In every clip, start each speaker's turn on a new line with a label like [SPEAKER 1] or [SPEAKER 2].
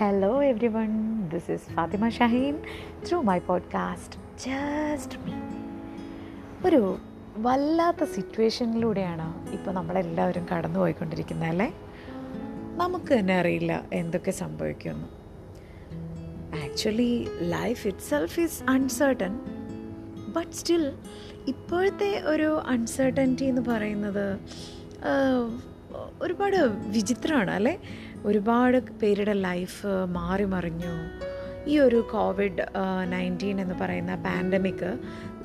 [SPEAKER 1] Hello one this is Fathima Shaheen through my podcast just me ഒരു വല്ലാത്ത സിറ്റുവേഷനിലൂടെയാണ് ഇപ്പോൾ നമ്മളെല്ലാവരും കടന്നു പോയിക്കൊണ്ടിരിക്കുന്നത് അല്ലേ? നമുക്ക് തന്നെ അറിയില്ല എന്തൊക്കെ സംഭവിക്കുമെന്ന് actually life itself is uncertain but still ഇപ്പോഴത്തെ ഒരു അൺസേർട്ടന്റി എന്ന് പറയുന്നത് ഒരുപാട് വിചിത്രമാണ് അല്ലേ? ഒരുപാട് പേരുടെ ലൈഫ് മാറി മറിഞ്ഞു. ഈ ഒരു കോവിഡ് നയന്റീൻ എന്ന് പറയുന്ന പാൻഡമിക്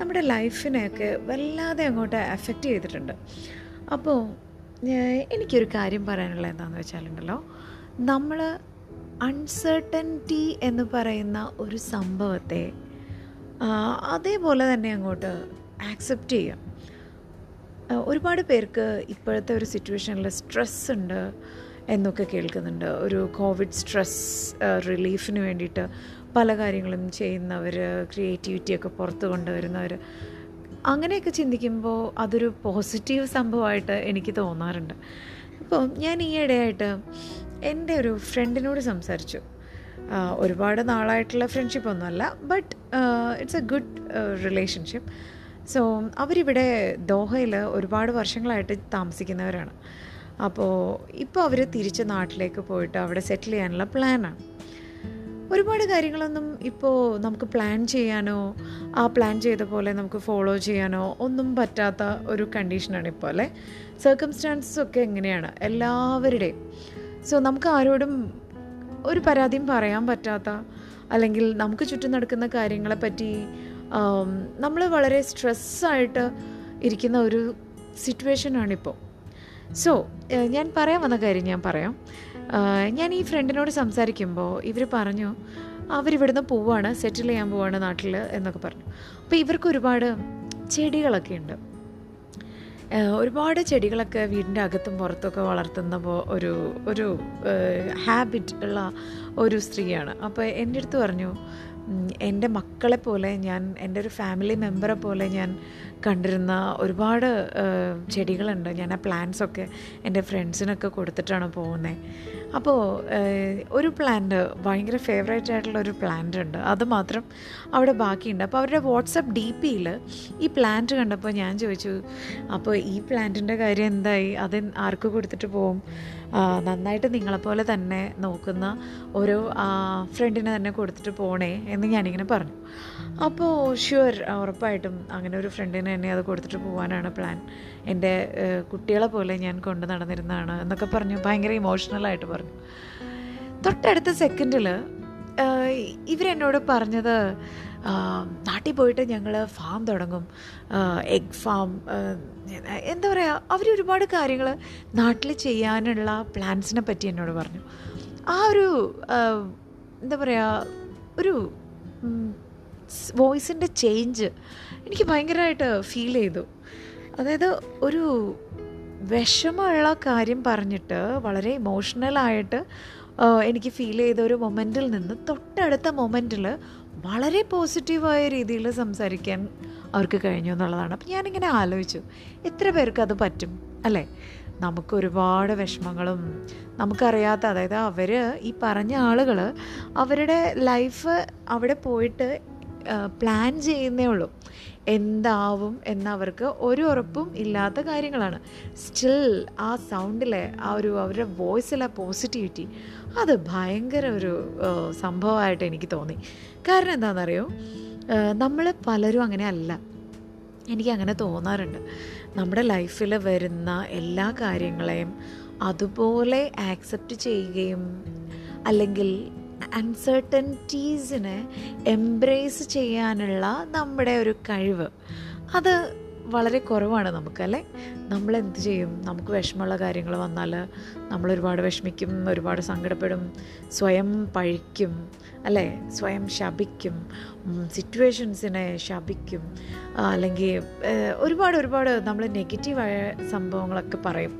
[SPEAKER 1] നമ്മുടെ ലൈഫിനെയൊക്കെ വല്ലാതെ അങ്ങോട്ട് എഫക്റ്റ് ചെയ്തിട്ടുണ്ട്. അപ്പോൾ എനിക്കൊരു കാര്യം പറയാനുള്ളത് എന്താണെന്ന് വെച്ചാലുണ്ടല്ലോ നമ്മൾ അൺസെർട്ടന്റി എന്ന് പറയുന്ന ഒരു സംഭവത്തെ അതേപോലെ തന്നെ അങ്ങോട്ട് ആക്സെപ്റ്റ് ചെയ്യാം. ഒരുപാട് പേർക്ക് ഇപ്പോഴത്തെ ഒരു സിറ്റുവേഷനിൽ സ്ട്രെസ് ഉണ്ട്. എന്നൊക്കെ കേൾക്കുന്നുണ്ട്. ഒരു കോവിഡ് സ്ട്രെസ് റിലീഫിന് വേണ്ടിയിട്ട് പല കാര്യങ്ങളും ചെയ്യുന്നവർ ക്രിയേറ്റിവിറ്റിയൊക്കെ പുറത്ത് കൊണ്ടുവരുന്നവർ അങ്ങനെയൊക്കെ ചിന്തിക്കുമ്പോൾ അതൊരു പോസിറ്റീവ് സംഭവമായിട്ട് എനിക്ക് തോന്നാറുണ്ട്. അപ്പോൾ ഞാൻ ഈ എന്റെ ഒരു ഫ്രണ്ടിനോട് സംസാരിച്ചു. ഒരുപാട് നാളായിട്ടുള്ള ഫ്രണ്ട്ഷിപ്പ് ഒന്നുമല്ല but it's a good relationship so അവരിവിടെ ദോഹയിൽ ഒരുപാട് വർഷങ്ങളായിട്ട് താമസിക്കുന്നവരാണ്. അപ്പോൾ ഇപ്പോൾ അവർ തിരിച്ച് നാട്ടിലേക്ക് പോയിട്ട് അവിടെ സെറ്റിൽ ചെയ്യാനുള്ള പ്ലാനാണ് ഒരുപാട് കാര്യങ്ങളൊന്നും ഇപ്പോൾ നമുക്ക് പ്ലാൻ ചെയ്യാനോ ആ പ്ലാൻ ചെയ്ത പോലെ നമുക്ക് ഫോളോ ചെയ്യാനോ ഒന്നും പറ്റാത്ത ഒരു കണ്ടീഷനാണ് ഇപ്പോൾ അല്ലേ? സർക്കംസ്റ്റാൻസസ് ഒക്കെ എങ്ങനെയാണ്? എല്ലാവരുടെയും. സോ നമുക്ക് ആരോടും ഒരു പരാതിയും പറയാൻ പറ്റാത്ത അല്ലെങ്കിൽ നമുക്ക് ചുറ്റും നടക്കുന്ന കാര്യങ്ങളെപ്പറ്റി നമ്മൾ വളരെ സ്ട്രെസ്സായിട്ട് ഇരിക്കുന്ന ഒരു സിറ്റുവേഷനാണിപ്പോൾ സോ ഞാൻ പറയാൻ വന്ന കാര്യം ഞാൻ പറയാം. ഞാൻ ഈ ഫ്രണ്ടിനോട് സംസാരിക്കുമ്പോൾ ഇവർ പറഞ്ഞു അവരിവിടുന്ന് പോവാണ് സെറ്റിൽ ചെയ്യാൻ പോവാണ് നാട്ടിൽ എന്നൊക്കെ പറഞ്ഞു. അപ്പോൾ ഇവർക്ക് ഒരുപാട് ചെടികളൊക്കെ ഉണ്ട്. ഒരുപാട് ചെടികളൊക്കെ വീടിന്റെ അകത്തും പുറത്തൊക്കെ വളർത്തുന്ന ഒരു ഒരു ഹാബിറ്റ് ഉള്ള ഒരു സ്ത്രീയാണ്. അപ്പോൾ എന്റെ അടുത്ത് പറഞ്ഞു എന്റെ മക്കളെ പോലെ ഞാൻ എന്റെ ഒരു ഫാമിലി മെമ്പറെ പോലെ ഞാൻ കണ്ടിരുന്ന ഒരുപാട് ചെടികളുണ്ട്. ഞാൻ ആ പ്ലാന്റ്സൊക്കെ എന്റെ ഫ്രണ്ട്സിനൊക്കെ കൊടുത്തിട്ടാണ് പോകുന്നത് അപ്പോൾ ഒരു പ്ലാന്റ് ഭയങ്കര ഫേവറേറ്റ് ആയിട്ടുള്ള ഒരു പ്ലാന്റ് ഉണ്ട്. അത് മാത്രം അവിടെ ബാക്കിയുണ്ട്. അപ്പോൾ അവരുടെ വാട്സപ്പ് ഡി പിയിൽ ഈ പ്ലാന്റ് കണ്ടപ്പോൾ ഞാൻ ചോദിച്ചു അപ്പോൾ ഈ പ്ലാന്റിന്റെ കാര്യം എന്തായി? അത് ആർക്ക് കൊടുത്തിട്ട് പോകും നന്നായിട്ട് നിങ്ങളെപ്പോലെ തന്നെ നോക്കുന്ന ഓരോ ഫ്രണ്ടിനെ തന്നെ കൊടുത്തിട്ട് പോണേ എന്ന് ഞാനിങ്ങനെ പറഞ്ഞു. അപ്പോൾ ഷുവർ ഉറപ്പായിട്ടും അങ്ങനെ ഒരു ഫ്രണ്ടിന് തന്നെ അത് കൊടുത്തിട്ട് പോകാനാണ് പ്ലാൻ എന്റെ കുട്ടികളെ പോലെ ഞാൻ കൊണ്ട് നടന്നിരുന്നതാണ് എന്നൊക്കെ പറഞ്ഞു ഭയങ്കര ഇമോഷണലായിട്ട് പറഞ്ഞു. തൊട്ടടുത്ത സെക്കൻഡിൽ ഇവരെന്നോട് പറഞ്ഞത് നാട്ടിൽ പോയിട്ട് ഞങ്ങൾ ഫാം തുടങ്ങും. എഗ് ഫാം എന്താ പറയുക അവർ ഒരുപാട് കാര്യങ്ങൾ നാട്ടിൽ ചെയ്യാനുള്ള പ്ലാൻസിനെ പറ്റി എന്നോട് പറഞ്ഞു. ആ ഒരു എന്താ പറയുക ഒരു വോയിസിന്റെ ചേഞ്ച് എനിക്ക് ഭയങ്കരമായിട്ട് ഫീൽ ചെയ്തു. അതായത് ഒരു വിഷമമുള്ള കാര്യം പറഞ്ഞിട്ട് വളരെ ഇമോഷണലായിട്ട് എനിക്ക് ഫീൽ ചെയ്ത ഒരു മൊമെന്റിൽ നിന്ന് തൊട്ടടുത്ത മൊമെന്റിൽ വളരെ പോസിറ്റീവായ രീതിയിൽ സംസാരിക്കാൻ അവർക്ക് കഴിഞ്ഞു എന്നുള്ളതാണ്. അപ്പം ഞാനിങ്ങനെ ആലോചിച്ചു എത്ര പേർക്ക് അത് പറ്റും? അല്ലേ? നമുക്ക് ഒരുപാട് വിഷമങ്ങളും നമുക്കറിയാത്ത അതായത് അവർ ഈ പറഞ്ഞ ആളുകൾ അവരുടെ ലൈഫ് അവിടെ പോയിട്ട് പ്ലാൻ ചെയ്യുന്നേ ഉള്ളൂ. എന്താവും എന്നവർക്ക് ഒരു ഉറപ്പും ഇല്ലാത്ത കാര്യങ്ങളാണ്. സ്റ്റിൽ ആ സൗണ്ടിലെ ആ ഒരു അവരുടെ വോയിസിലെ പോസിറ്റിവിറ്റി അത് ഭയങ്കര ഒരു സംഭവമായിട്ട് എനിക്ക് തോന്നി. കാരണം എന്താണെന്നറിയോ? നമ്മൾ പലരും അങ്ങനെ അല്ല. എനിക്ക് അങ്ങനെ തോന്നാറുണ്ട്. നമ്മുടെ ലൈഫിൽ വരുന്ന എല്ലാ കാര്യങ്ങളെയും അതുപോലെ ആക്സെപ്റ്റ് ചെയ്യുകയും അല്ലെങ്കിൽ അൺസെർട്ടന്റീസിനെ എംബ്രേസ് ചെയ്യാനുള്ള നമ്മുടെ ഒരു കഴിവ്. അത് വളരെ കുറവാണ് നമുക്കല്ലേ നമ്മൾ എന്ത് ചെയ്യും? നമുക്ക് വിഷമമുള്ള കാര്യങ്ങൾ വന്നാൽ നമ്മൾ ഒരുപാട് വിഷമിക്കും ഒരുപാട് സങ്കടപ്പെടും സ്വയം പഴിക്കും. അല്ലേ? സ്വയം ശപിക്കും. സിറ്റുവേഷൻസിനെ ശപിക്കും. അല്ലെങ്കിൽ ഒരുപാട് ഒരുപാട് നമ്മൾ നെഗറ്റീവായ സംഭവങ്ങളൊക്കെ പറയും.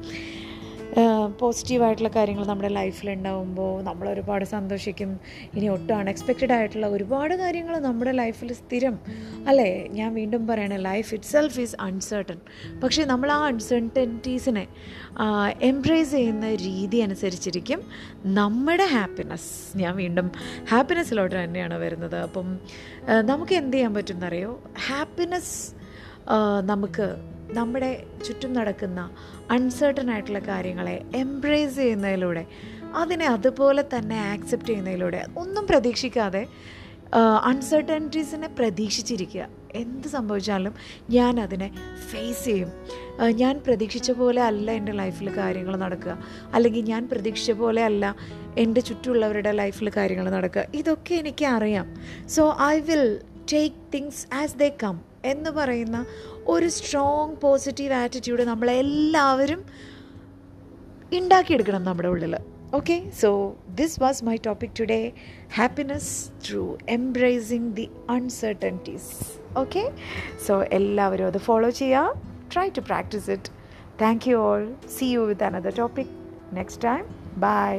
[SPEAKER 1] പോസിറ്റീവായിട്ടുള്ള കാര്യങ്ങൾ നമ്മുടെ ലൈഫിൽ ഉണ്ടാകുമ്പോൾ നമ്മൾ ഒരുപാട് സന്തോഷിക്കും. ഇനി ഒട്ടും അൺഎക്സ്പെക്റ്റഡ് ആയിട്ടുള്ള ഒരുപാട് കാര്യങ്ങൾ നമ്മുടെ ലൈഫിൽ സ്ഥിരം. അല്ലേ? ഞാൻ വീണ്ടും പറയണേ life itself is uncertain പക്ഷേ നമ്മൾ ആ അൺസെർട്ടന്റീസിനെ എംബ്രേസ് ചെയ്യുന്ന രീതി അനുസരിച്ചിരിക്കും നമ്മുടെ ഹാപ്പിനെസ് ഞാൻ വീണ്ടും ഹാപ്പിനെസ്സിലോട്ട് തന്നെയാണ് വരുന്നത്. അപ്പം നമുക്ക് എന്ത് ചെയ്യാൻ പറ്റുമെന്നറിയോ ഹാപ്പിനെസ് നമുക്ക് നമ്മുടെ ചുറ്റും നടക്കുന്ന അൺസേർട്ടൺ ആയിട്ടുള്ള കാര്യങ്ങളെ എംബ്രേസ് ചെയ്യുന്നതിലൂടെ അതിനെ അതുപോലെ തന്നെ ആക്സെപ്റ്റ് ചെയ്യുന്നതിലൂടെ ഒന്നും പ്രതീക്ഷിക്കാതെ അൺസർട്ടനിറ്റീസിനെ പ്രതീക്ഷിച്ചിരിക്കുക. എന്ത് സംഭവിച്ചാലും ഞാൻ അതിനെ ഫേസ് ചെയ്യും. ഞാൻ പ്രതീക്ഷിച്ച പോലെ അല്ല എന്റെ ലൈഫിൽ കാര്യങ്ങൾ നടക്കുക. അല്ലെങ്കിൽ ഞാൻ പ്രതീക്ഷിച്ച പോലെ അല്ല എന്റെ ചുറ്റുമുള്ളവരുടെ ലൈഫിൽ കാര്യങ്ങൾ നടക്കുക. ഇതൊക്കെ എനിക്ക് അറിയാം. So I will take things as they come എന്ന് പറയുന്ന ഒരു സ്ട്രോങ് പോസിറ്റീവ് ആറ്റിറ്റ്യൂഡ് നമ്മളെല്ലാവരും ഉണ്ടാക്കിയെടുക്കണം നമ്മുടെ ഉള്ളിൽ okay so this was my topic today happiness through embracing the uncertainties okay so എല്ലാവരും അത് ഫോളോ ചെയ്യുക try to practise it thank you all see you with another topic next time bye